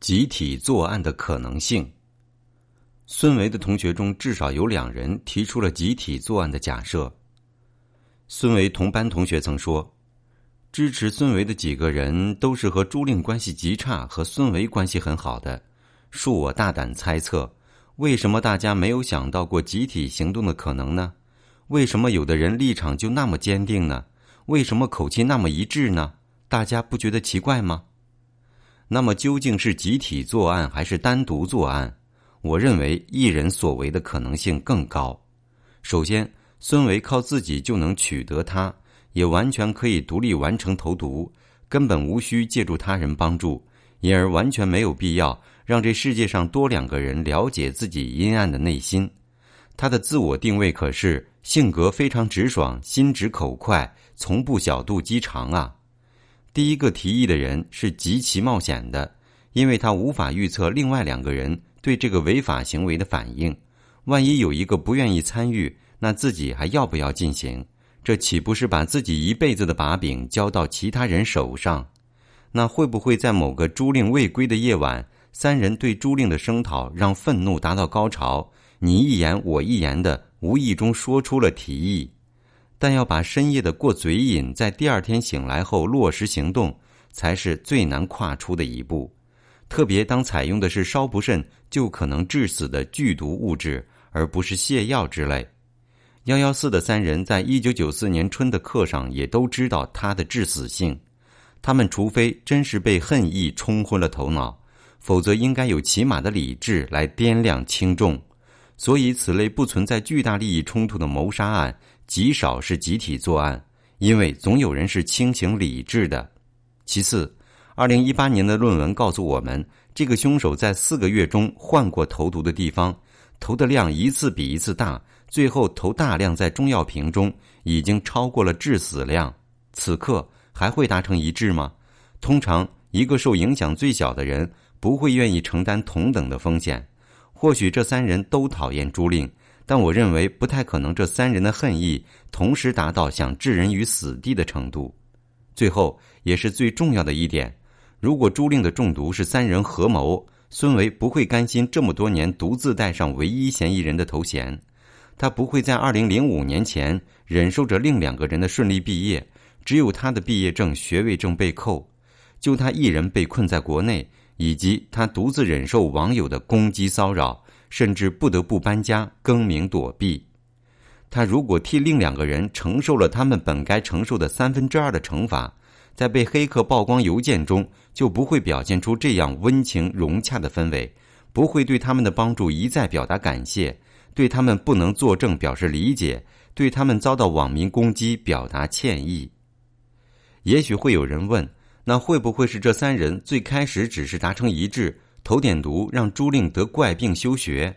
集体作案的可能性。孙维的同学中至少有两人提出了集体作案的假设。孙维同班同学曾说，支持孙维的几个人都是和朱令关系极差和孙维关系很好的。恕我大胆猜测，为什么大家没有想到过集体行动的可能呢？为什么有的人立场就那么坚定呢？为什么口气那么一致呢？大家不觉得奇怪吗？那么究竟是集体作案还是单独作案？我认为一人所为的可能性更高。首先，孙维靠自己就能取得他，也完全可以独立完成投毒，根本无需借助他人帮助，因而完全没有必要让这世界上多两个人了解自己阴暗的内心。他的自我定位可是性格非常直爽、心直口快，从不小肚鸡肠啊。第一个提议的人是极其冒险的，因为他无法预测另外两个人对这个违法行为的反应。万一有一个不愿意参与，那自己还要不要进行？这岂不是把自己一辈子的把柄交到其他人手上？那会不会在某个朱令未归的夜晚，三人对朱令的声讨让愤怒达到高潮，你一言我一言的，无意中说出了提议？但要把深夜的过嘴瘾在第二天醒来后落实行动，才是最难跨出的一步。特别当采用的是稍不慎就可能致死的剧毒物质，而不是泻药之类。幺幺四的三人在一九九四年春的课上也都知道它的致死性。他们除非真是被恨意冲昏了头脑，否则应该有起码的理智来掂量轻重。所以，此类不存在巨大利益冲突的谋杀案。极少是集体作案，因为总有人是清醒理智的。其次，二零一八年的论文告诉我们，这个凶手在四个月中换过投毒的地方，投的量一次比一次大，最后投大量在中药瓶中，已经超过了致死量。此刻还会达成一致吗？通常，一个受影响最小的人不会愿意承担同等的风险。或许这三人都讨厌朱令。但我认为不太可能，这三人的恨意同时达到想置人于死地的程度。最后也是最重要的一点：如果朱令的中毒是三人合谋，孙维不会甘心这么多年独自带上唯一嫌疑人的头衔，他不会在二零零五年前忍受着另两个人的顺利毕业，只有他的毕业证、学位证被扣，就他一人被困在国内，以及他独自忍受网友的攻击骚扰。甚至不得不搬家更名躲避。他如果替另两个人承受了他们本该承受的三分之二的惩罚，在被黑客曝光邮件中，就不会表现出这样温情融洽的氛围，不会对他们的帮助一再表达感谢，对他们不能作证表示理解，对他们遭到网民攻击表达歉意。也许会有人问：那会不会是这三人最开始只是达成一致？投点毒让朱令得怪病休学，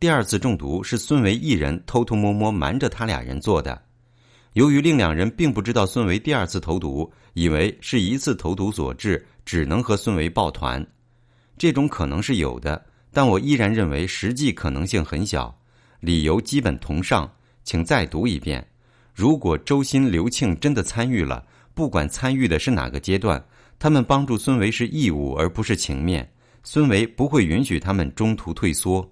第二次中毒是孙维一人偷偷摸摸瞒着他俩人做的。由于另两人并不知道孙维第二次投毒，以为是一次投毒所致，只能和孙维抱团。这种可能是有的，但我依然认为实际可能性很小。理由基本同上，请再读一遍。如果周鑫、刘庆真的参与了，不管参与的是哪个阶段，他们帮助孙维是义务而不是情面。孙维不会允许他们中途退缩。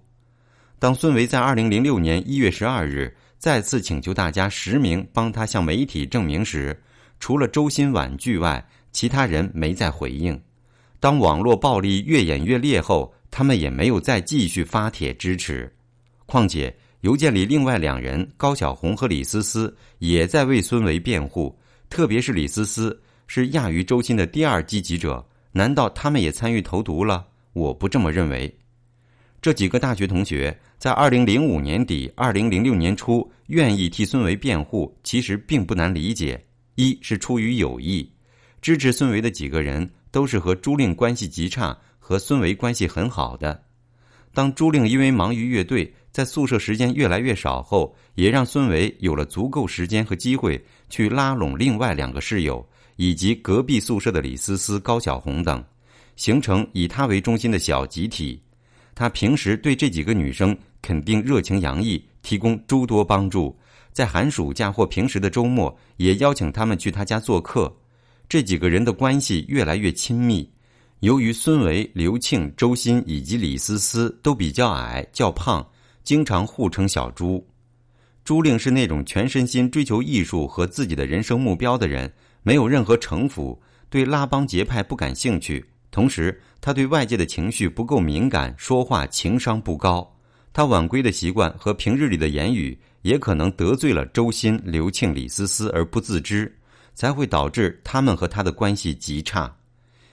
当孙维在二零零六年一月十二日再次请求大家实名帮他向媒体证明时，除了周鑫婉拒外，其他人没再回应。当网络暴力越演越烈后，他们也没有再继续发帖支持。况且邮件里另外两人高晓红和李思思也在为孙维辩护，特别是李思思是亚于周鑫的第二积极者，难道他们也参与投毒了？我不这么认为。这几个大学同学在二零零五年底、二零零六年初愿意替孙维辩护，其实并不难理解。一是出于友谊，支持孙维的几个人都是和朱令关系极差、和孙维关系很好的。当朱令因为忙于乐队，在宿舍时间越来越少后，也让孙维有了足够时间和机会去拉拢另外两个室友，以及隔壁宿舍的李思思、高晓红等。形成以他为中心的小集体，他平时对这几个女生肯定热情洋溢，提供诸多帮助。在寒暑假或平时的周末，也邀请他们去他家做客。这几个人的关系越来越亲密。由于孙维、刘庆、周鑫以及李思思都比较矮、较胖，经常互称小朱。朱令是那种全身心追求艺术和自己的人生目标的人，没有任何城府，对拉帮结派不感兴趣。同时，他对外界的情绪不够敏感，说话情商不高。他晚归的习惯和平日里的言语，也可能得罪了周新、刘庆、李思思而不自知，才会导致他们和他的关系极差。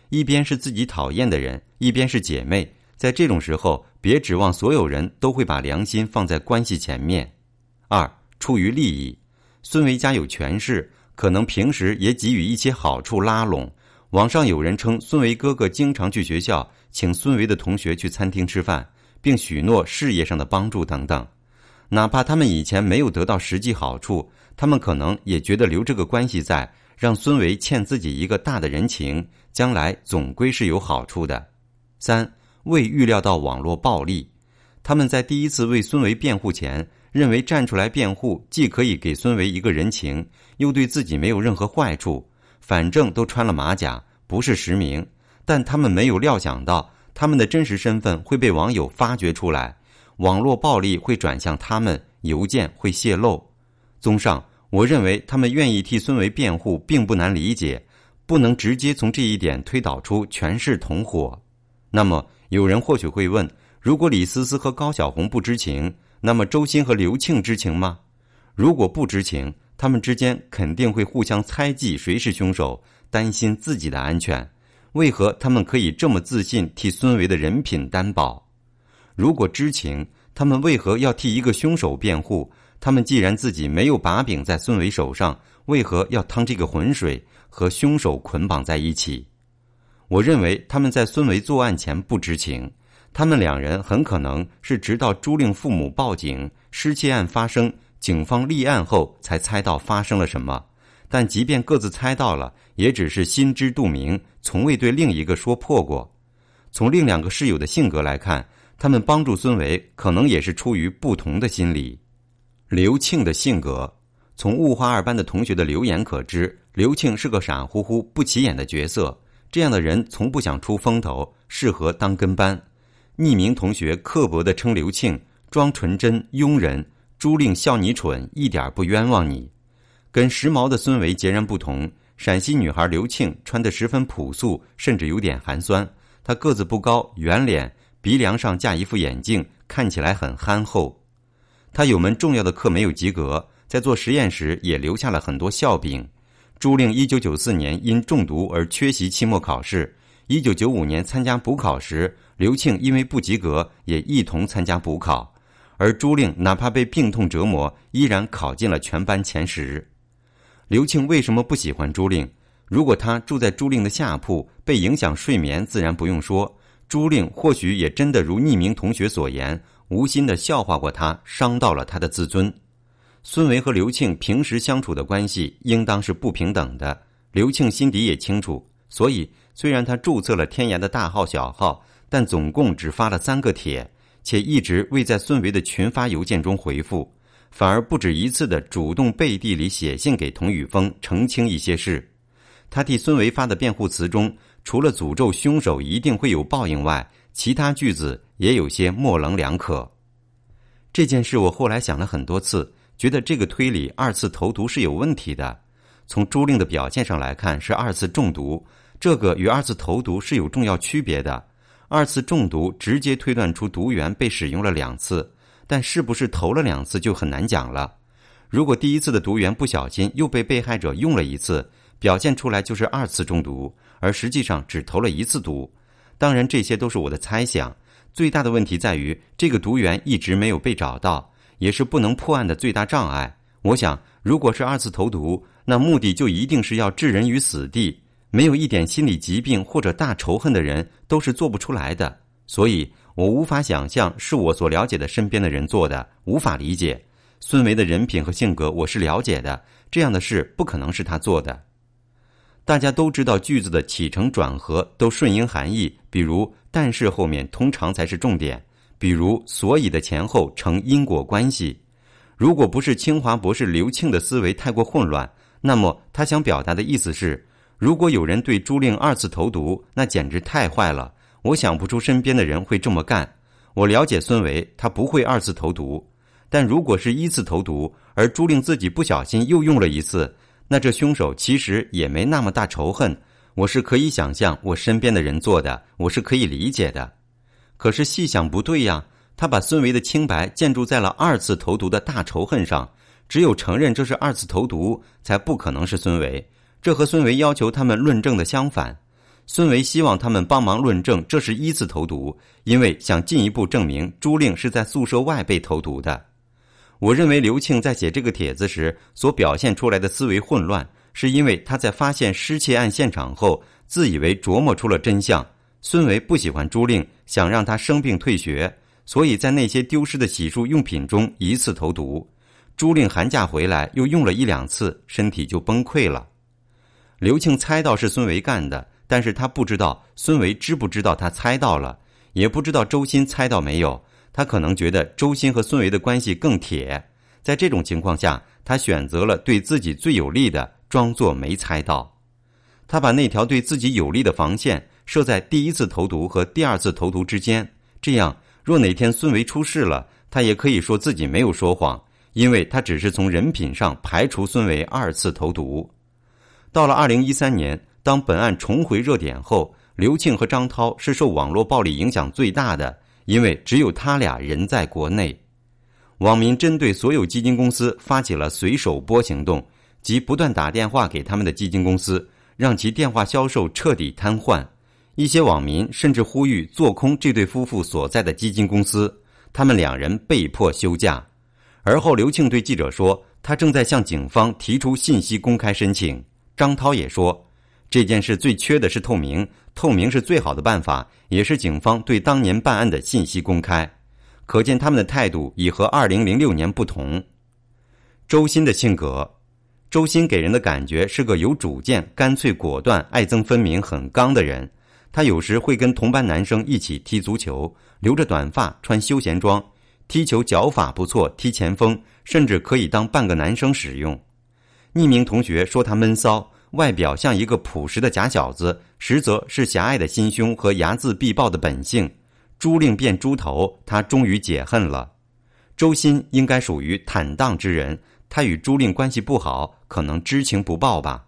一边是自己讨厌的人，一边是姐妹，在这种时候，别指望所有人都会把良心放在关系前面。二，出于利益，孙维家有权势，可能平时也给予一些好处拉拢。网上有人称孙维哥哥经常去学校，请孙维的同学去餐厅吃饭，并许诺事业上的帮助等等。哪怕他们以前没有得到实际好处，他们可能也觉得留这个关系在，让孙维欠自己一个大的人情，将来总归是有好处的。三，未预料到网络暴力，他们在第一次为孙维辩护前。认为站出来辩护，既可以给孙维一个人情，又对自己没有任何坏处。反正都穿了马甲，不是实名。但他们没有料想到，他们的真实身份会被网友发掘出来，网络暴力会转向他们，邮件会泄露。综上，我认为他们愿意替孙维辩护，并不难理解。不能直接从这一点推导出全是同伙。那么，有人或许会问：如果李思思和高晓红不知情？那么，周鑫和刘庆知情吗？如果不知情，他们之间肯定会互相猜忌谁是凶手，担心自己的安全。为何他们可以这么自信替孙维的人品担保？如果知情，他们为何要替一个凶手辩护？他们既然自己没有把柄在孙维手上，为何要趟这个浑水和凶手捆绑在一起？我认为他们在孙维作案前不知情。他们两人很可能是直到朱令父母报警、失窃案发生、警方立案后，才猜到发生了什么。但即便各自猜到了，也只是心知肚明，从未对另一个说破过。从另两个室友的性格来看，他们帮助孙维，可能也是出于不同的心理。刘庆的性格，从物化二班的同学的留言可知，刘庆是个傻乎乎、不起眼的角色。这样的人从不想出风头，适合当跟班。匿名同学刻薄的称刘庆装纯真庸人，朱令笑你蠢，一点不冤枉你。跟时髦的孙维截然不同，陕西女孩刘庆穿得十分朴素，甚至有点寒酸。她个子不高，圆脸，鼻梁上架一副眼镜，看起来很憨厚。她有门重要的课没有及格，在做实验时也留下了很多笑柄。朱令一九九四年因中毒而缺席期末考试，一九九五年参加补考时。刘庆因为不及格，也一同参加补考，而朱令哪怕被病痛折磨，依然考进了全班前十。刘庆为什么不喜欢朱令？如果他住在朱令的下铺，被影响睡眠，自然不用说。朱令或许也真的如匿名同学所言，无心的笑话过他，伤到了他的自尊。孙维和刘庆平时相处的关系，应当是不平等的。刘庆心底也清楚，所以虽然他注册了天涯的大号小号。但总共只发了三个帖，且一直未在孙维的群发邮件中回复，反而不止一次的主动背地里写信给童宇峰澄清一些事。他替孙维发的辩护词中，除了诅咒凶手一定会有报应外，其他句子也有些模棱两可。这件事我后来想了很多次，觉得这个推理二次投毒是有问题的。从朱令的表现上来看，是二次中毒，这个与二次投毒是有重要区别的。二次中毒直接推断出毒源被使用了两次，但是不是投了两次就很难讲了。如果第一次的毒源不小心又被被害者用了一次，表现出来就是二次中毒，而实际上只投了一次毒。当然，这些都是我的猜想。最大的问题在于这个毒源一直没有被找到，也是不能破案的最大障碍。我想，如果是二次投毒，那目的就一定是要置人于死地。没有一点心理疾病或者大仇恨的人都是做不出来的，所以我无法想象是我所了解的身边的人做的，无法理解。孙维的人品和性格我是了解的，这样的事不可能是他做的。大家都知道句子的起承转合都顺应含义，比如但是后面通常才是重点，比如所以的前后成因果关系。如果不是清华博士刘庆的思维太过混乱，那么他想表达的意思是。如果有人对朱令二次投毒，那简直太坏了。我想不出身边的人会这么干。我了解孙维，他不会二次投毒。但如果是一次投毒，而朱令自己不小心又用了一次，那这凶手其实也没那么大仇恨。我是可以想象我身边的人做的，我是可以理解的。可是细想不对呀，他把孙维的清白建筑在了二次投毒的大仇恨上。只有承认这是二次投毒，才不可能是孙维。这和孙维要求他们论证的相反。孙维希望他们帮忙论证这是一次投毒，因为想进一步证明朱令是在宿舍外被投毒的。我认为刘庆在写这个帖子时所表现出来的思维混乱，是因为他在发现失窃案现场后，自以为琢磨出了真相。孙维不喜欢朱令，想让他生病退学，所以在那些丢失的洗漱用品中一次投毒。朱令寒假回来又用了一两次，身体就崩溃了。刘庆猜到是孙维干的，但是他不知道孙维知不知道他猜到了，也不知道周鑫猜到没有。他可能觉得周鑫和孙维的关系更铁，在这种情况下，他选择了对自己最有利的，装作没猜到。他把那条对自己有利的防线设在第一次投毒和第二次投毒之间，这样若哪天孙维出事了，他也可以说自己没有说谎。因为他只是从人品上排除孙维二次投毒。到了二零一三年，当本案重回热点后，刘庆和张涛是受网络暴力影响最大的，因为只有他俩人在国内。网民针对所有基金公司发起了随手播行动，即不断打电话给他们的基金公司，让其电话销售彻底瘫痪。一些网民甚至呼吁做空这对夫妇所在的基金公司，他们两人被迫休假。而后，刘庆对记者说：“他正在向警方提出信息公开申请。”张涛也说：“这件事最缺的是透明，透明是最好的办法，也是警方对当年办案的信息公开。”可见他们的态度已和二零零六年不同。周鑫的性格，周鑫给人的感觉是个有主见、干脆果断、爱憎分明、很刚的人。他有时会跟同班男生一起踢足球，留着短发，穿休闲装。踢球脚法不错，踢前锋甚至可以当半个男生使用。匿名同学说他闷骚，外表像一个朴实的假小子，实则是狭隘的心胸和睚眦必报的本性。朱令变猪头，他终于解恨了。周鑫应该属于坦荡之人，他与朱令关系不好，可能知情不报吧。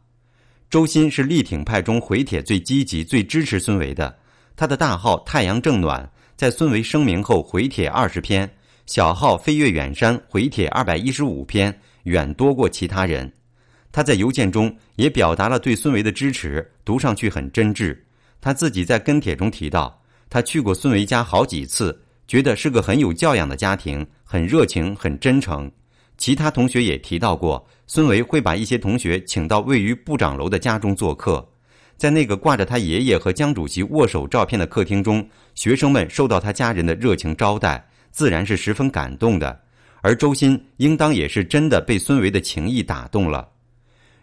周鑫是力挺派中回帖最积极、最支持孙维的，他的大号“太阳正暖”在孙维声明后回帖二十篇。小号飞越远山回帖二百一十五篇，远多过其他人。他在邮件中也表达了对孙维的支持，读上去很真挚。他自己在跟帖中提到，他去过孙维家好几次，觉得是个很有教养的家庭，很热情，很真诚。其他同学也提到过，孙维会把一些同学请到位于部长楼的家中做客，在那个挂着他爷爷和江主席握手照片的客厅中，学生们受到他家人的热情招待。自然是十分感动的，而周鑫应当也是真的被孙维的情谊打动了。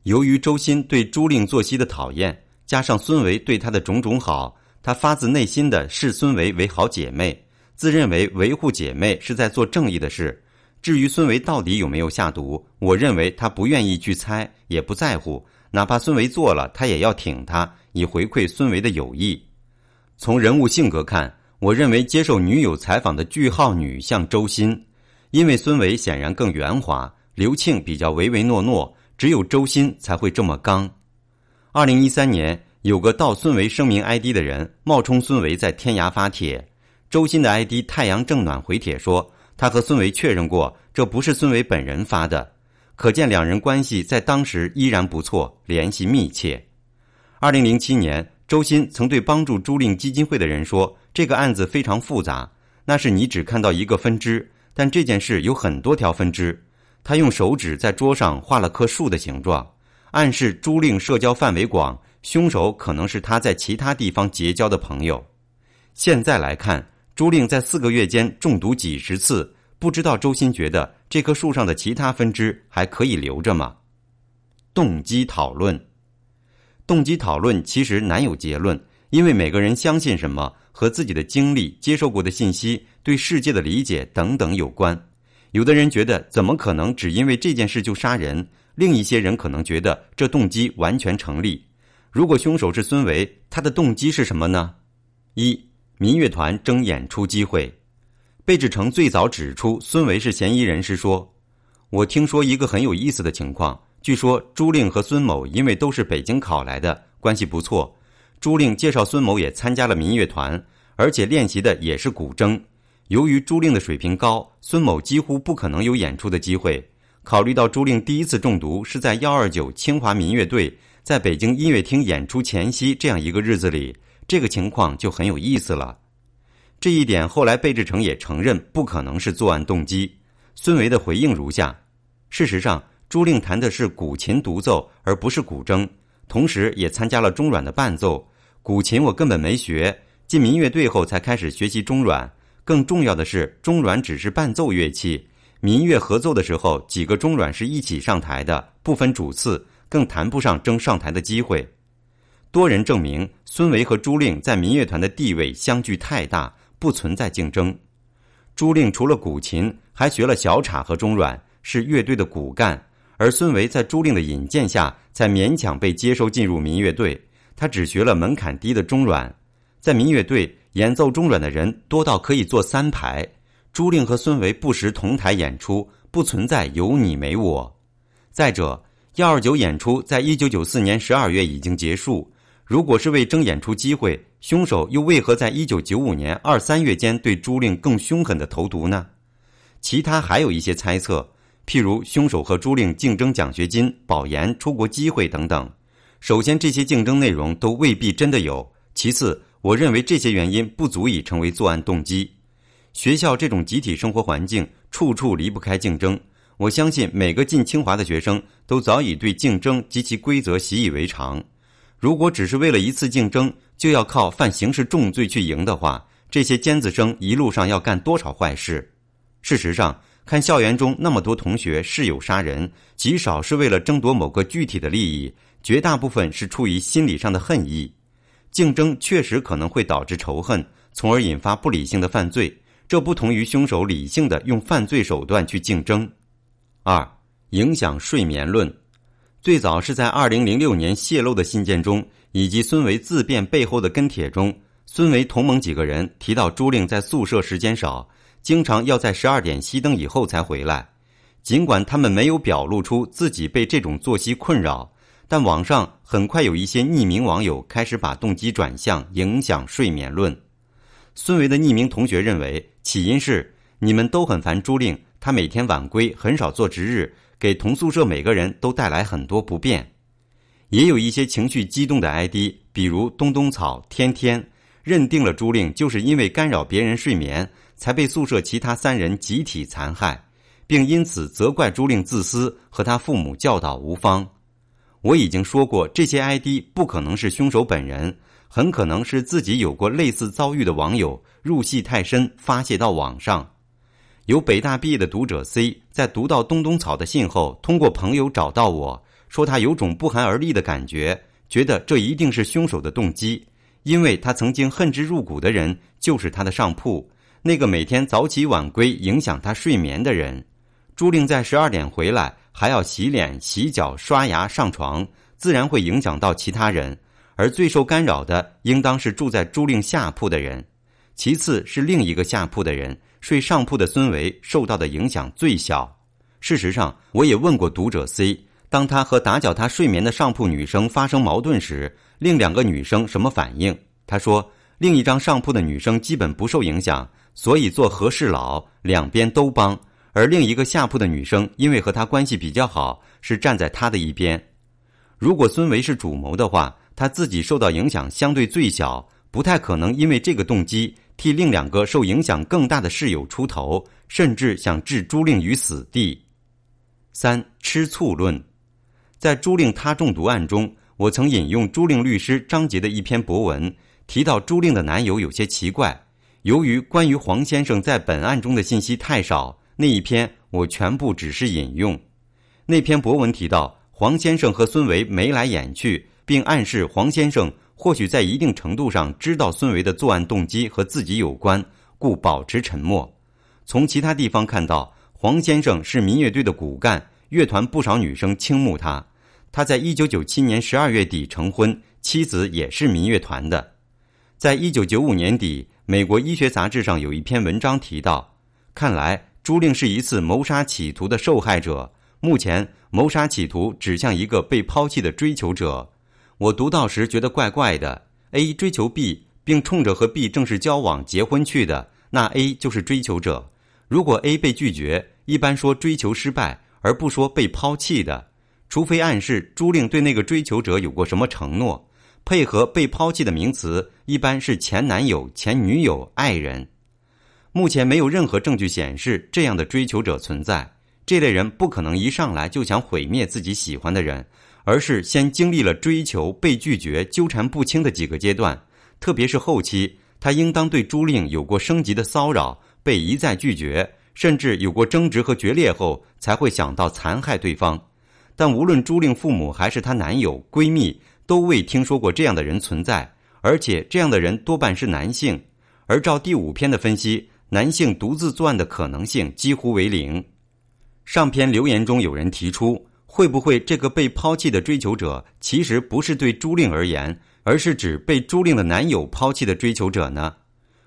由于周鑫对朱令作息的讨厌，加上孙维对他的种种好，他发自内心的视孙维为好姐妹，自认为维护姐妹是在做正义的事。至于孙维到底有没有下毒，我认为他不愿意去猜，也不在乎。哪怕孙维做了，他也要挺他，以回馈孙维的友谊。从人物性格看。我认为接受女友采访的句号女像周鑫，因为孙维显然更圆滑，刘庆比较唯唯诺诺，只有周鑫才会这么刚。二零一三年，有个盗孙维声明 ID 的人冒充孙维在天涯发帖，周鑫的 ID 太阳正暖回帖说他和孙维确认过，这不是孙维本人发的，可见两人关系在当时依然不错，联系密切。二零零七年，周鑫曾对帮助朱令基金会的人说。这个案子非常复杂，那是你只看到一个分支，但这件事有很多条分支。他用手指在桌上画了棵树的形状，暗示朱令社交范围广，凶手可能是他在其他地方结交的朋友。现在来看，朱令在四个月间中毒几十次，不知道周鑫觉得这棵树上的其他分支还可以留着吗？动机讨论，动机讨论其实难有结论，因为每个人相信什么。和自己的经历、接受过的信息、对世界的理解等等有关。有的人觉得怎么可能只因为这件事就杀人？另一些人可能觉得这动机完全成立。如果凶手是孙维，他的动机是什么呢？一民乐团争演出机会。贝志成最早指出孙维是嫌疑人时说：“我听说一个很有意思的情况，据说朱令和孙某因为都是北京考来的，关系不错。朱令介绍孙某也参加了民乐团，而且练习的也是古筝。由于朱令的水平高，孙某几乎不可能有演出的机会。考虑到朱令第一次中毒是在幺二九清华民乐队在北京音乐厅演出前夕这样一个日子里，这个情况就很有意思了。”这一点后来贝志成也承认不可能是作案动机。孙维的回应如下：事实上，朱令弹的是古琴独奏，而不是古筝，同时也参加了中阮的伴奏。古琴我根本没学，进民乐队后才开始学习中阮。更重要的是，中阮只是伴奏乐器，民乐合奏的时候，几个中阮是一起上台的，不分主次，更谈不上争上台的机会。多人证明，孙维和朱令在民乐团的地位相距太大。不存在竞争。朱令除了古琴，还学了小镲和中阮，是乐队的骨干。而孙维在朱令的引荐下，才勉强被接收进入民乐队。他只学了门槛低的中阮，在民乐队演奏中阮的人多到可以坐三排。朱令和孙维不时同台演出，不存在有你没我。再者，幺二九演出在一九九四年十二月已经结束。如果是为争演出机会，凶手又为何在一九九五年二三月间对朱令更凶狠的投毒呢？其他还有一些猜测，譬如凶手和朱令竞争奖学金、保研、出国机会等等。首先，这些竞争内容都未必真的有；其次，我认为这些原因不足以成为作案动机。学校这种集体生活环境，处处离不开竞争。我相信每个进清华的学生都早已对竞争及其规则习以为常。如果只是为了一次竞争就要靠犯刑事重罪去赢的话，这些尖子生一路上要干多少坏事？事实上，看校园中那么多同学室友杀人，极少是为了争夺某个具体的利益，绝大部分是出于心理上的恨意。竞争确实可能会导致仇恨，从而引发不理性的犯罪。这不同于凶手理性的用犯罪手段去竞争。二、影响睡眠论。最早是在二零零六年泄露的信件中，以及孙维自辩背后的跟帖中，孙维同盟几个人提到朱令在宿舍时间少，经常要在十二点熄灯以后才回来。尽管他们没有表露出自己被这种作息困扰，但网上很快有一些匿名网友开始把动机转向影响睡眠论。孙维的匿名同学认为，起因是你们都很烦朱令，他每天晚归，很少做值日。给同宿舍每个人都带来很多不便，也有一些情绪激动的 ID，比如东东草、天天，认定了朱令就是因为干扰别人睡眠，才被宿舍其他三人集体残害，并因此责怪朱令自私和他父母教导无方。我已经说过，这些 ID 不可能是凶手本人，很可能是自己有过类似遭遇的网友入戏太深，发泄到网上。有北大毕业的读者 C 在读到东东草的信后，通过朋友找到我说，他有种不寒而栗的感觉，觉得这一定是凶手的动机，因为他曾经恨之入骨的人就是他的上铺，那个每天早起晚归、影响他睡眠的人。朱令在十二点回来，还要洗脸、洗脚、刷牙、上床，自然会影响到其他人，而最受干扰的应当是住在朱令下铺的人，其次是另一个下铺的人。睡上铺的孙维受到的影响最小。事实上，我也问过读者 C，当他和打搅他睡眠的上铺女生发生矛盾时，另两个女生什么反应？他说，另一张上铺的女生基本不受影响，所以做和事佬，两边都帮。而另一个下铺的女生因为和他关系比较好，是站在他的一边。如果孙维是主谋的话，他自己受到影响相对最小，不太可能因为这个动机。替另两个受影响更大的室友出头，甚至想置朱令于死地。三吃醋论，在朱令他中毒案中，我曾引用朱令律师张杰的一篇博文，提到朱令的男友有些奇怪。由于关于黄先生在本案中的信息太少，那一篇我全部只是引用。那篇博文提到黄先生和孙维眉来眼去，并暗示黄先生。或许在一定程度上知道孙维的作案动机和自己有关，故保持沉默。从其他地方看到，黄先生是民乐队的骨干，乐团不少女生倾慕他。他在一九九七年十二月底成婚，妻子也是民乐团的。在一九九五年底，美国医学杂志上有一篇文章提到，看来朱令是一次谋杀企图的受害者。目前，谋杀企图指向一个被抛弃的追求者。我读到时觉得怪怪的。A 追求 B，并冲着和 B 正式交往、结婚去的，那 A 就是追求者。如果 A 被拒绝，一般说追求失败，而不说被抛弃的，除非暗示朱令对那个追求者有过什么承诺。配合被抛弃的名词一般是前男友、前女友、爱人。目前没有任何证据显示这样的追求者存在。这类人不可能一上来就想毁灭自己喜欢的人，而是先经历了追求、被拒绝、纠缠不清的几个阶段。特别是后期，他应当对朱令有过升级的骚扰，被一再拒绝，甚至有过争执和决裂后，才会想到残害对方。但无论朱令父母还是她男友、闺蜜。都未听说过这样的人存在，而且这样的人多半是男性。而照第五篇的分析，男性独自作案的可能性几乎为零。上篇留言中有人提出，会不会这个被抛弃的追求者其实不是对朱令而言，而是指被朱令的男友抛弃的追求者呢？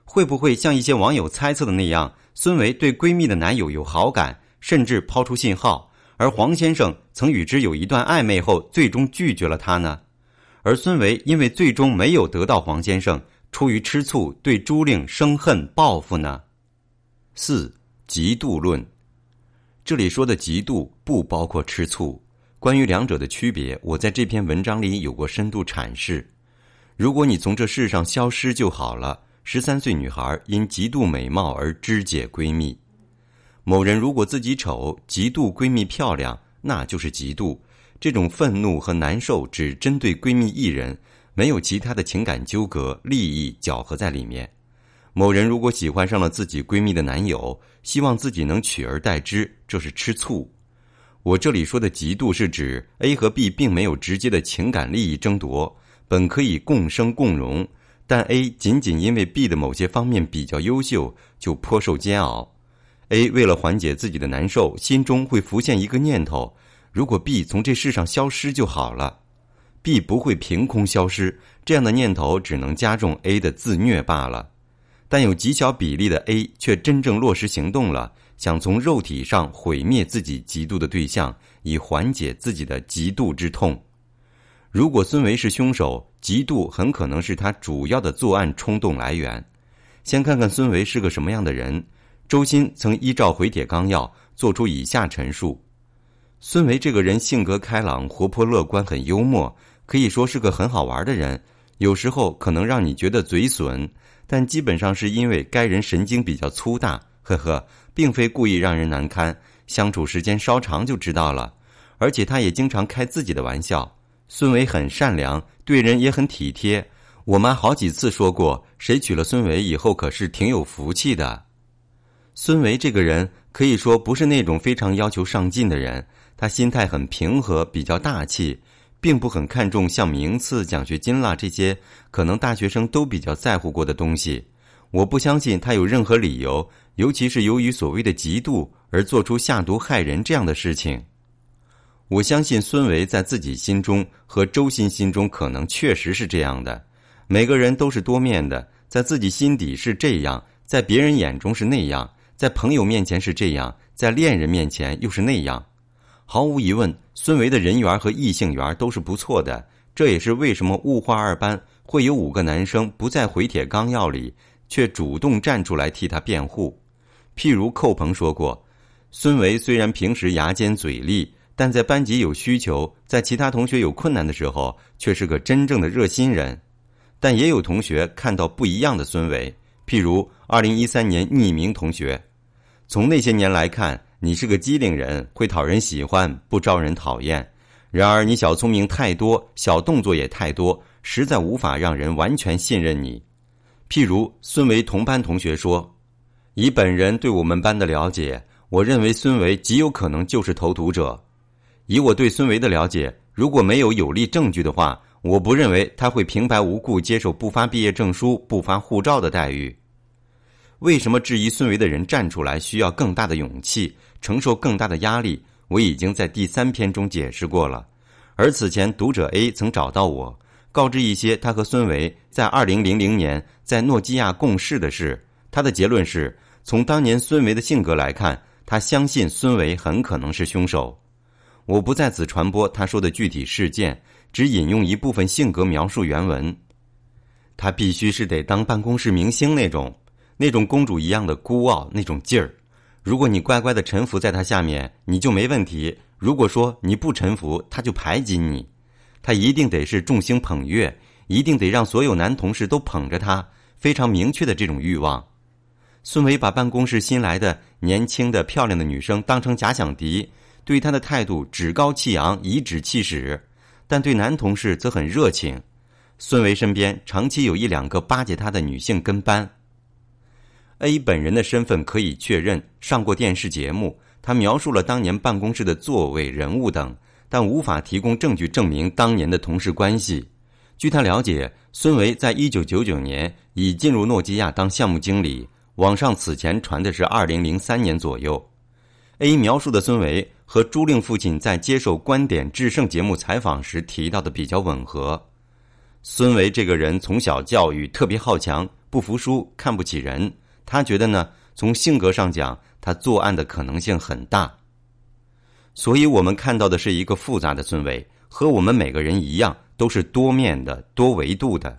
会不会像一些网友猜测的那样，孙维对闺蜜的男友有好感，甚至抛出信号，而黄先生曾与之有一段暧昧后，最终拒绝了他呢？而孙维因为最终没有得到黄先生，出于吃醋对朱令生恨报复呢？四嫉妒论，这里说的嫉妒不包括吃醋。关于两者的区别，我在这篇文章里有过深度阐释。如果你从这世上消失就好了。十三岁女孩因嫉妒美貌而肢解闺蜜，某人如果自己丑，嫉妒闺蜜漂亮，那就是嫉妒。这种愤怒和难受只针对闺蜜一人，没有其他的情感纠葛、利益搅和在里面。某人如果喜欢上了自己闺蜜的男友，希望自己能取而代之，这是吃醋。我这里说的嫉妒，是指 A 和 B 并没有直接的情感利益争夺，本可以共生共荣，但 A 仅仅因为 B 的某些方面比较优秀，就颇受煎熬。A 为了缓解自己的难受，心中会浮现一个念头。如果 B 从这世上消失就好了，B 不会凭空消失，这样的念头只能加重 A 的自虐罢了。但有极小比例的 A 却真正落实行动了，想从肉体上毁灭自己嫉妒的对象，以缓解自己的嫉妒之痛。如果孙维是凶手，嫉妒很可能是他主要的作案冲动来源。先看看孙维是个什么样的人。周鑫曾依照《回帖纲要》做出以下陈述。孙维这个人性格开朗、活泼乐观、很幽默，可以说是个很好玩的人。有时候可能让你觉得嘴损，但基本上是因为该人神经比较粗大，呵呵，并非故意让人难堪。相处时间稍长就知道了。而且他也经常开自己的玩笑。孙维很善良，对人也很体贴。我妈好几次说过，谁娶了孙维以后可是挺有福气的。孙维这个人可以说不是那种非常要求上进的人。他心态很平和，比较大气，并不很看重像名次、奖学金啦这些可能大学生都比较在乎过的东西。我不相信他有任何理由，尤其是由于所谓的嫉妒而做出下毒害人这样的事情。我相信孙维在自己心中和周鑫心中可能确实是这样的。每个人都是多面的，在自己心底是这样，在别人眼中是那样，在朋友面前是这样，在恋人面前又是那样。毫无疑问，孙维的人缘和异性缘都是不错的。这也是为什么物化二班会有五个男生不在回帖纲要里，却主动站出来替他辩护。譬如寇鹏说过，孙维虽然平时牙尖嘴利，但在班级有需求，在其他同学有困难的时候，却是个真正的热心人。但也有同学看到不一样的孙维，譬如二零一三年匿名同学，从那些年来看。你是个机灵人，会讨人喜欢，不招人讨厌。然而你小聪明太多，小动作也太多，实在无法让人完全信任你。譬如孙维同班同学说：“以本人对我们班的了解，我认为孙维极有可能就是投毒者。以我对孙维的了解，如果没有有力证据的话，我不认为他会平白无故接受不发毕业证书、不发护照的待遇。”为什么质疑孙维的人站出来需要更大的勇气，承受更大的压力？我已经在第三篇中解释过了。而此前读者 A 曾找到我，告知一些他和孙维在二零零零年在诺基亚共事的事。他的结论是从当年孙维的性格来看，他相信孙维很可能是凶手。我不在此传播他说的具体事件，只引用一部分性格描述原文。他必须是得当办公室明星那种，那种公主一样的孤傲那种劲儿。如果你乖乖的臣服在他下面，你就没问题；如果说你不臣服，他就排挤你。他一定得是众星捧月，一定得让所有男同事都捧着他，非常明确的这种欲望。孙维把办公室新来的年轻的漂亮的女生当成假想敌。对他的态度趾高气扬、颐指气使，但对男同事则很热情。孙维身边长期有一两个巴结他的女性跟班。A 本人的身份可以确认，上过电视节目，他描述了当年办公室的座位、人物等，但无法提供证据证明当年的同事关系。据他了解，孙维在一九九九年已进入诺基亚当项目经理，网上此前传的是二零零三年左右。A 描述的孙维。和朱令父亲在接受《观点制胜》节目采访时提到的比较吻合。孙维这个人从小教育特别好强，不服输，看不起人。他觉得呢，从性格上讲，他作案的可能性很大。所以我们看到的是一个复杂的孙维，和我们每个人一样，都是多面的、多维度的。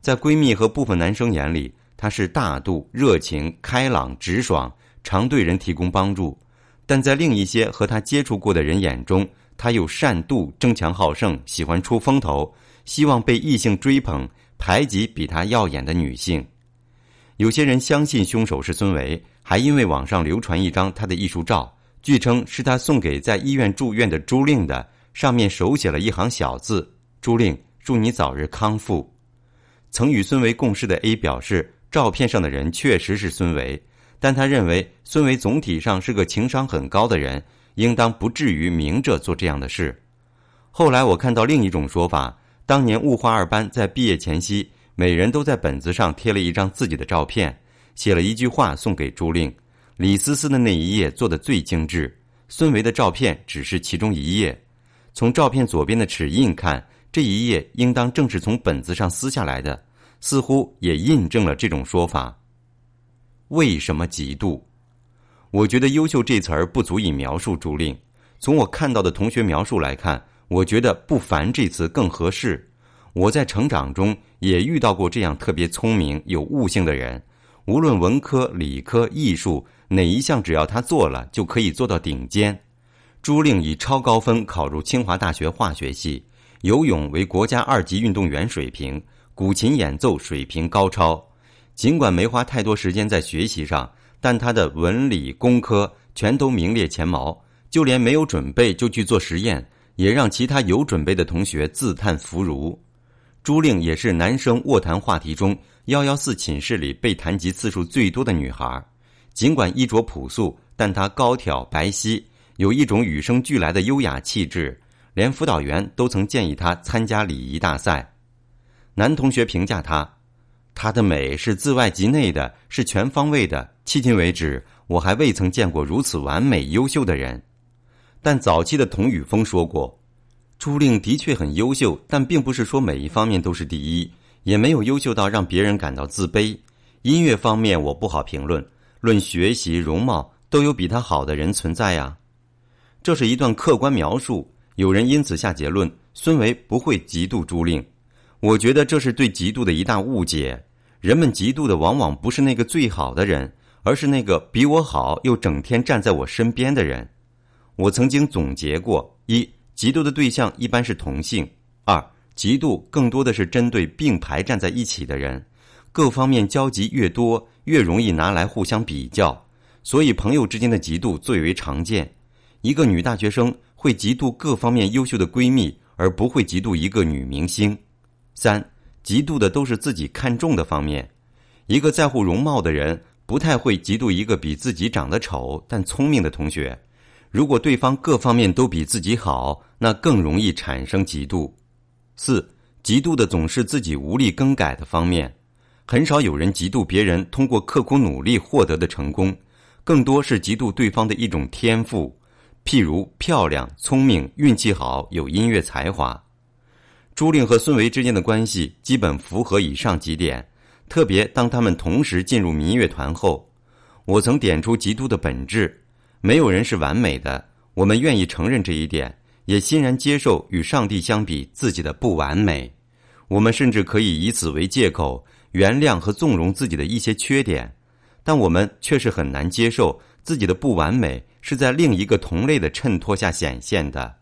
在闺蜜和部分男生眼里，他是大度、热情、开朗、直爽，常对人提供帮助。但在另一些和他接触过的人眼中，他又善妒、争强好胜，喜欢出风头，希望被异性追捧，排挤比他耀眼的女性。有些人相信凶手是孙维，还因为网上流传一张他的艺术照，据称是他送给在医院住院的朱令的，上面手写了一行小字：“朱令，祝你早日康复。”曾与孙维共事的 A 表示，照片上的人确实是孙维。但他认为孙维总体上是个情商很高的人，应当不至于明着做这样的事。后来我看到另一种说法：当年物化二班在毕业前夕，每人都在本子上贴了一张自己的照片，写了一句话送给朱令。李思思的那一页做的最精致，孙维的照片只是其中一页。从照片左边的齿印看，这一页应当正是从本子上撕下来的，似乎也印证了这种说法。为什么嫉妒？我觉得“优秀”这词儿不足以描述朱令。从我看到的同学描述来看，我觉得“不凡”这词更合适。我在成长中也遇到过这样特别聪明、有悟性的人，无论文科、理科、艺术哪一项，只要他做了，就可以做到顶尖。朱令以超高分考入清华大学化学系，游泳为国家二级运动员水平，古琴演奏水平高超。尽管没花太多时间在学习上，但他的文理工科全都名列前茅，就连没有准备就去做实验，也让其他有准备的同学自叹弗如。朱令也是男生卧谈话题中幺幺四寝室里被谈及次数最多的女孩。尽管衣着朴素，但她高挑白皙，有一种与生俱来的优雅气质，连辅导员都曾建议她参加礼仪大赛。男同学评价她。她的美是自外及内的，是全方位的。迄今为止，我还未曾见过如此完美优秀的人。但早期的童宇峰说过，朱令的确很优秀，但并不是说每一方面都是第一，也没有优秀到让别人感到自卑。音乐方面我不好评论，论学习、容貌都有比他好的人存在呀。这是一段客观描述，有人因此下结论：孙维不会嫉妒朱令。我觉得这是对嫉妒的一大误解。人们嫉妒的往往不是那个最好的人，而是那个比我好又整天站在我身边的人。我曾经总结过：一、嫉妒的对象一般是同性；二、嫉妒更多的是针对并排站在一起的人，各方面交集越多，越容易拿来互相比较，所以朋友之间的嫉妒最为常见。一个女大学生会嫉妒各方面优秀的闺蜜，而不会嫉妒一个女明星。三。嫉妒的都是自己看重的方面。一个在乎容貌的人，不太会嫉妒一个比自己长得丑但聪明的同学。如果对方各方面都比自己好，那更容易产生嫉妒。四，嫉妒的总是自己无力更改的方面。很少有人嫉妒别人通过刻苦努力获得的成功，更多是嫉妒对方的一种天赋，譬如漂亮、聪明、运气好、有音乐才华。朱令和孙维之间的关系基本符合以上几点，特别当他们同时进入民乐团后，我曾点出嫉妒的本质。没有人是完美的，我们愿意承认这一点，也欣然接受与上帝相比自己的不完美。我们甚至可以以此为借口，原谅和纵容自己的一些缺点，但我们却是很难接受自己的不完美是在另一个同类的衬托下显现的。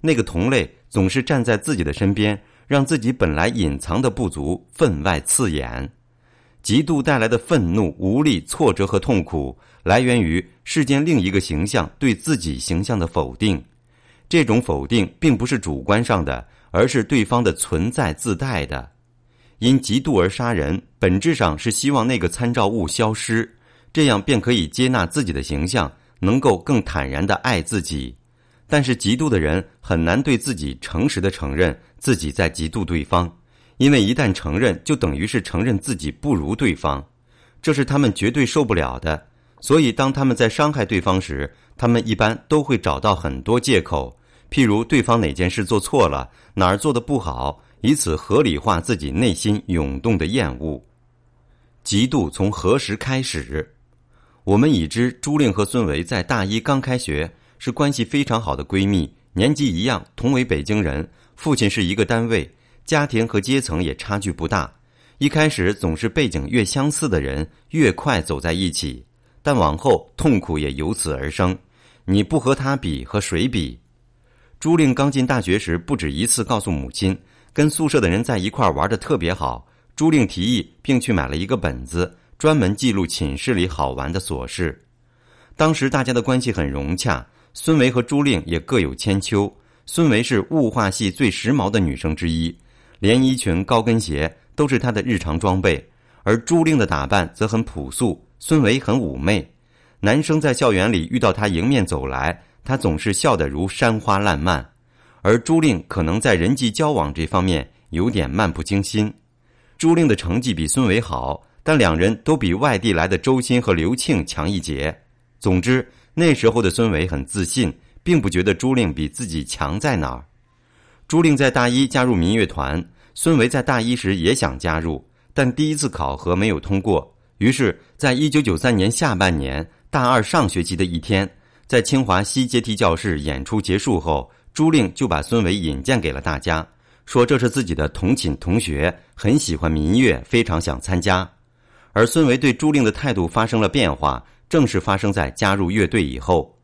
那个同类总是站在自己的身边，让自己本来隐藏的不足分外刺眼。嫉妒带来的愤怒、无力、挫折和痛苦，来源于世间另一个形象对自己形象的否定。这种否定并不是主观上的，而是对方的存在自带的。因嫉妒而杀人，本质上是希望那个参照物消失，这样便可以接纳自己的形象，能够更坦然的爱自己。但是，嫉妒的人很难对自己诚实的承认自己在嫉妒对方，因为一旦承认，就等于是承认自己不如对方，这是他们绝对受不了的。所以，当他们在伤害对方时，他们一般都会找到很多借口，譬如对方哪件事做错了，哪儿做的不好，以此合理化自己内心涌动的厌恶。嫉妒从何时开始？我们已知朱令和孙维在大一刚开学。是关系非常好的闺蜜，年纪一样，同为北京人，父亲是一个单位，家庭和阶层也差距不大。一开始总是背景越相似的人越快走在一起，但往后痛苦也由此而生。你不和他比，和谁比？朱令刚进大学时，不止一次告诉母亲，跟宿舍的人在一块玩的特别好。朱令提议，并去买了一个本子，专门记录寝室里好玩的琐事。当时大家的关系很融洽。孙维和朱令也各有千秋。孙维是物化系最时髦的女生之一，连衣裙、高跟鞋都是她的日常装备。而朱令的打扮则很朴素，孙维很妩媚。男生在校园里遇到她迎面走来，她总是笑得如山花烂漫。而朱令可能在人际交往这方面有点漫不经心。朱令的成绩比孙维好，但两人都比外地来的周鑫和刘庆强一截。总之。那时候的孙维很自信，并不觉得朱令比自己强在哪儿。朱令在大一加入民乐团，孙维在大一时也想加入，但第一次考核没有通过。于是，在一九九三年下半年大二上学期的一天，在清华西阶梯教室演出结束后，朱令就把孙维引荐给了大家，说这是自己的同寝同学，很喜欢民乐，非常想参加。而孙维对朱令的态度发生了变化。正是发生在加入乐队以后。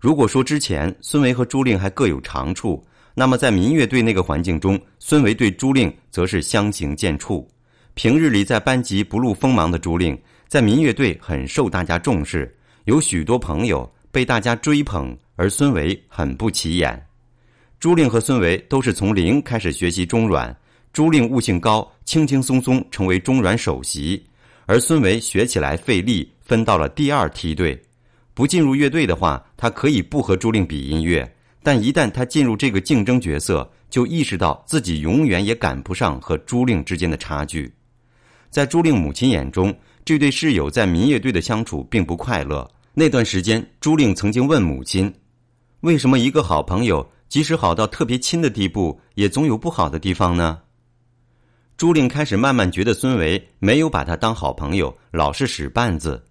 如果说之前孙维和朱令还各有长处，那么在民乐队那个环境中，孙维对朱令则是相形见绌。平日里在班级不露锋芒的朱令，在民乐队很受大家重视，有许多朋友被大家追捧，而孙维很不起眼。朱令和孙维都是从零开始学习中阮，朱令悟性高，轻轻松松成为中阮首席，而孙维学起来费力。分到了第二梯队，不进入乐队的话，他可以不和朱令比音乐；但一旦他进入这个竞争角色，就意识到自己永远也赶不上和朱令之间的差距。在朱令母亲眼中，这对室友在民乐队的相处并不快乐。那段时间，朱令曾经问母亲：“为什么一个好朋友，即使好到特别亲的地步，也总有不好的地方呢？”朱令开始慢慢觉得孙维没有把他当好朋友，老是使绊子。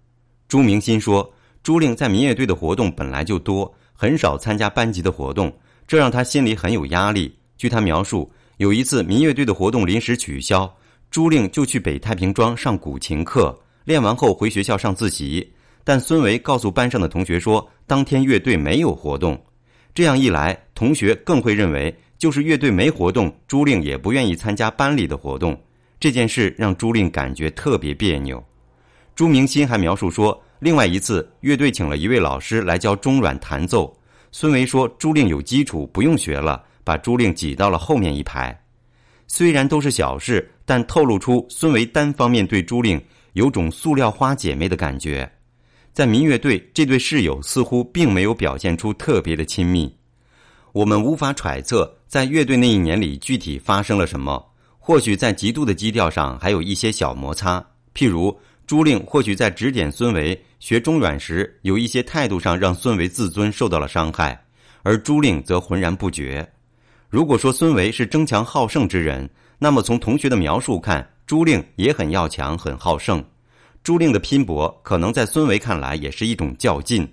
朱明新说：“朱令在民乐队的活动本来就多，很少参加班级的活动，这让他心里很有压力。据他描述，有一次民乐队的活动临时取消，朱令就去北太平庄上古琴课，练完后回学校上自习。但孙维告诉班上的同学说，当天乐队没有活动。这样一来，同学更会认为，就是乐队没活动，朱令也不愿意参加班里的活动。这件事让朱令感觉特别别扭。”朱明新还描述说，另外一次乐队请了一位老师来教中阮弹奏。孙维说朱令有基础，不用学了，把朱令挤到了后面一排。虽然都是小事，但透露出孙维单方面对朱令有种塑料花姐妹的感觉。在民乐队，这对室友似乎并没有表现出特别的亲密。我们无法揣测在乐队那一年里具体发生了什么。或许在极度的基调上还有一些小摩擦，譬如。朱令或许在指点孙维学中阮时，有一些态度上让孙维自尊受到了伤害，而朱令则浑然不觉。如果说孙维是争强好胜之人，那么从同学的描述看，朱令也很要强，很好胜。朱令的拼搏，可能在孙维看来也是一种较劲。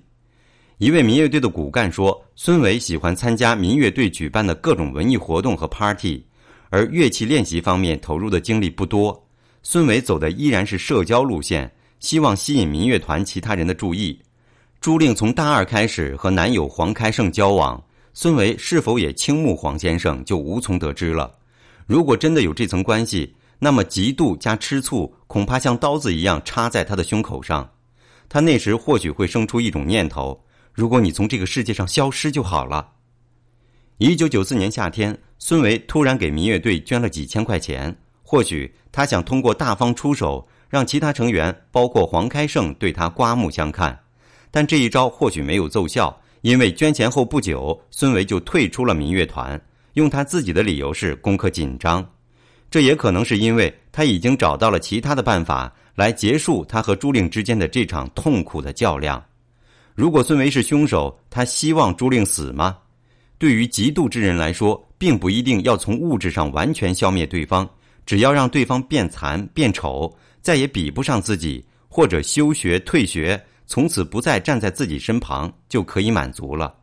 一位民乐队的骨干说：“孙维喜欢参加民乐队举办的各种文艺活动和 party，而乐器练习方面投入的精力不多。孙维走的依然是社交路线，希望吸引民乐团其他人的注意。朱令从大二开始和男友黄开胜交往，孙维是否也倾慕黄先生，就无从得知了。如果真的有这层关系，那么嫉妒加吃醋，恐怕像刀子一样插在他的胸口上。他那时或许会生出一种念头。”如果你从这个世界上消失就好了。一九九四年夏天，孙维突然给民乐队捐了几千块钱。或许他想通过大方出手，让其他成员，包括黄开胜，对他刮目相看。但这一招或许没有奏效，因为捐钱后不久，孙维就退出了民乐团，用他自己的理由是功课紧张。这也可能是因为他已经找到了其他的办法来结束他和朱令之间的这场痛苦的较量。如果孙维是凶手，他希望朱令死吗？对于嫉妒之人来说，并不一定要从物质上完全消灭对方，只要让对方变残变丑，再也比不上自己，或者休学退学，从此不再站在自己身旁，就可以满足了。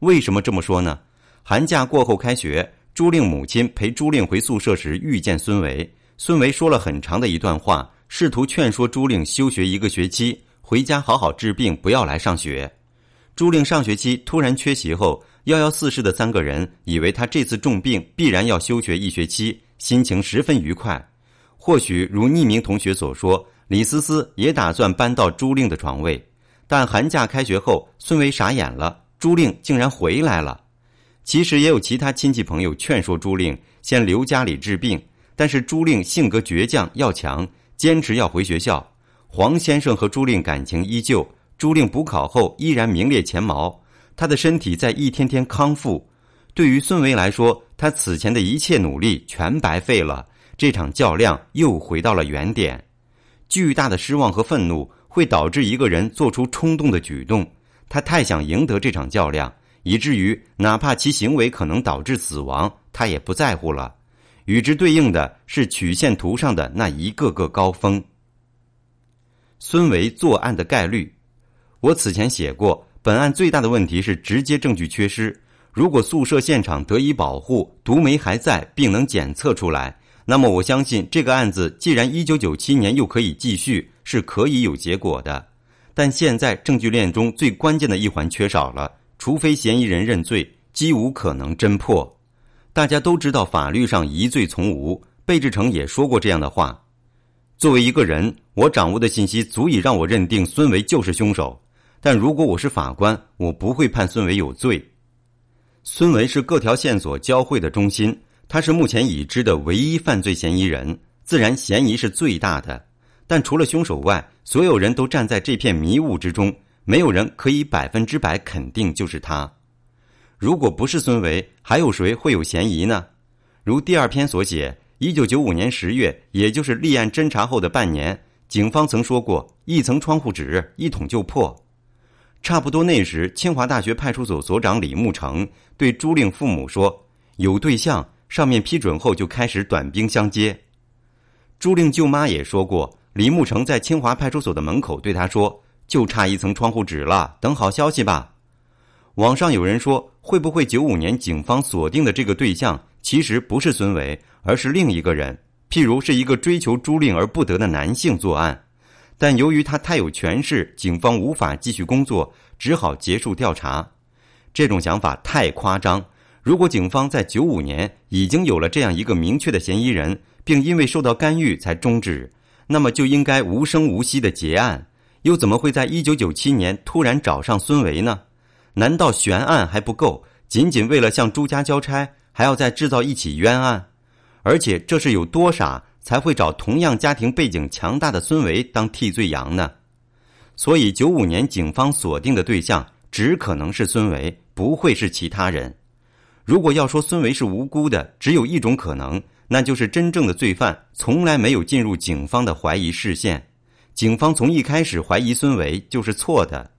为什么这么说呢？寒假过后开学，朱令母亲陪朱令回宿舍时遇见孙维，孙维说了很长的一段话，试图劝说朱令休学一个学期。回家好好治病，不要来上学。朱令上学期突然缺席后，幺幺四室的三个人以为他这次重病必然要休学一学期，心情十分愉快。或许如匿名同学所说，李思思也打算搬到朱令的床位。但寒假开学后，孙维傻眼了，朱令竟然回来了。其实也有其他亲戚朋友劝说朱令先留家里治病，但是朱令性格倔强要强，坚持要回学校。黄先生和朱令感情依旧，朱令补考后依然名列前茅，他的身体在一天天康复。对于孙维来说，他此前的一切努力全白费了，这场较量又回到了原点。巨大的失望和愤怒会导致一个人做出冲动的举动，他太想赢得这场较量，以至于哪怕其行为可能导致死亡，他也不在乎了。与之对应的是曲线图上的那一个个高峰。孙维作案的概率，我此前写过，本案最大的问题是直接证据缺失。如果宿舍现场得以保护，毒酶还在，并能检测出来，那么我相信这个案子既然一九九七年又可以继续，是可以有结果的。但现在证据链中最关键的一环缺少了，除非嫌疑人认罪，几无可能侦破。大家都知道法律上疑罪从无，贝志成也说过这样的话。作为一个人，我掌握的信息足以让我认定孙维就是凶手。但如果我是法官，我不会判孙维有罪。孙维是各条线索交汇的中心，他是目前已知的唯一犯罪嫌疑人，自然嫌疑是最大的。但除了凶手外，所有人都站在这片迷雾之中，没有人可以百分之百肯定就是他。如果不是孙维，还有谁会有嫌疑呢？如第二篇所写。一九九五年十月，也就是立案侦查后的半年，警方曾说过“一层窗户纸，一捅就破”。差不多那时，清华大学派出所所长李慕成对朱令父母说：“有对象，上面批准后就开始短兵相接。”朱令舅妈也说过，李慕成在清华派出所的门口对他说：“就差一层窗户纸了，等好消息吧。”网上有人说，会不会九五年警方锁定的这个对象其实不是孙伟？而是另一个人，譬如是一个追求朱令而不得的男性作案，但由于他太有权势，警方无法继续工作，只好结束调查。这种想法太夸张。如果警方在九五年已经有了这样一个明确的嫌疑人，并因为受到干预才终止，那么就应该无声无息的结案。又怎么会在一九九七年突然找上孙维呢？难道悬案还不够？仅仅为了向朱家交差，还要再制造一起冤案？而且这是有多傻才会找同样家庭背景强大的孙维当替罪羊呢？所以九五年警方锁定的对象只可能是孙维，不会是其他人。如果要说孙维是无辜的，只有一种可能，那就是真正的罪犯从来没有进入警方的怀疑视线，警方从一开始怀疑孙维就是错的。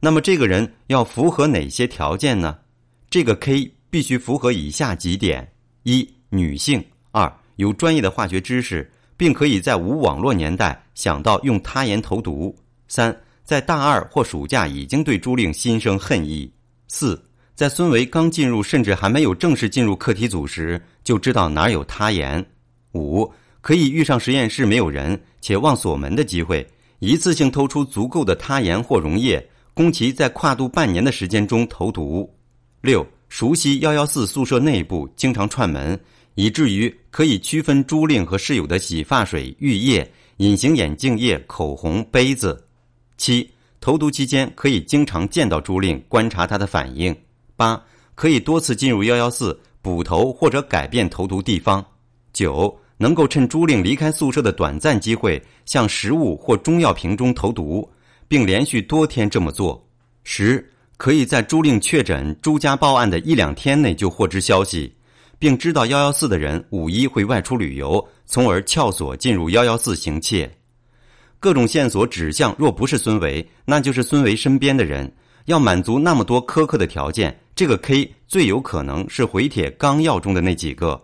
那么这个人要符合哪些条件呢？这个 K。必须符合以下几点：一、女性；二、有专业的化学知识，并可以在无网络年代想到用他盐投毒；三、在大二或暑假已经对朱令心生恨意；四、在孙维刚进入甚至还没有正式进入课题组时，就知道哪有他盐；五、可以遇上实验室没有人且忘锁门的机会，一次性偷出足够的他盐或溶液，供其在跨度半年的时间中投毒；六。熟悉幺幺四宿舍内部，经常串门，以至于可以区分朱令和室友的洗发水、浴液、隐形眼镜液、口红、杯子。七投毒期间可以经常见到朱令，观察他的反应。八可以多次进入幺幺四补投或者改变投毒地方。九能够趁朱令离开宿舍的短暂机会，向食物或中药瓶中投毒，并连续多天这么做。十。可以在朱令确诊、朱家报案的一两天内就获知消息，并知道幺幺四的人五一会外出旅游，从而撬锁进入幺幺四行窃。各种线索指向，若不是孙维，那就是孙维身边的人。要满足那么多苛刻的条件，这个 K 最有可能是回帖纲要中的那几个：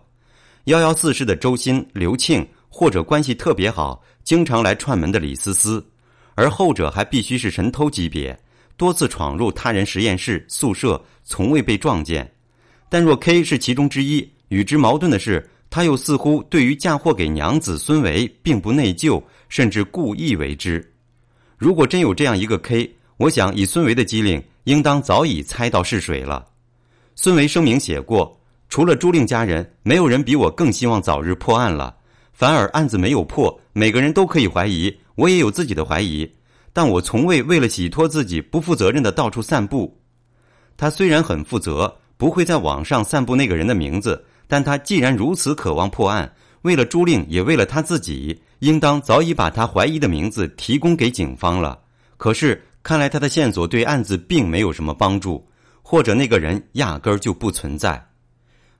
幺幺四室的周鑫、刘庆，或者关系特别好、经常来串门的李思思，而后者还必须是神偷级别。多次闯入他人实验室、宿舍，从未被撞见。但若 K 是其中之一，与之矛盾的是，他又似乎对于嫁祸给娘子孙维并不内疚，甚至故意为之。如果真有这样一个 K，我想以孙维的机灵，应当早已猜到是谁了。孙维声明写过，除了朱令家人，没有人比我更希望早日破案了。反而案子没有破，每个人都可以怀疑，我也有自己的怀疑。但我从未为了洗脱自己不负责任的到处散步。他虽然很负责，不会在网上散布那个人的名字，但他既然如此渴望破案，为了朱令，也为了他自己，应当早已把他怀疑的名字提供给警方了。可是看来他的线索对案子并没有什么帮助，或者那个人压根儿就不存在。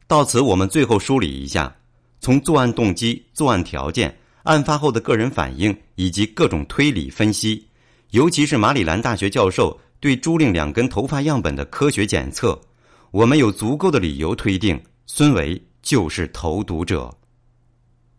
到此，我们最后梳理一下：从作案动机、作案条件、案发后的个人反应以及各种推理分析。尤其是马里兰大学教授对朱令两根头发样本的科学检测，我们有足够的理由推定孙维就是投毒者。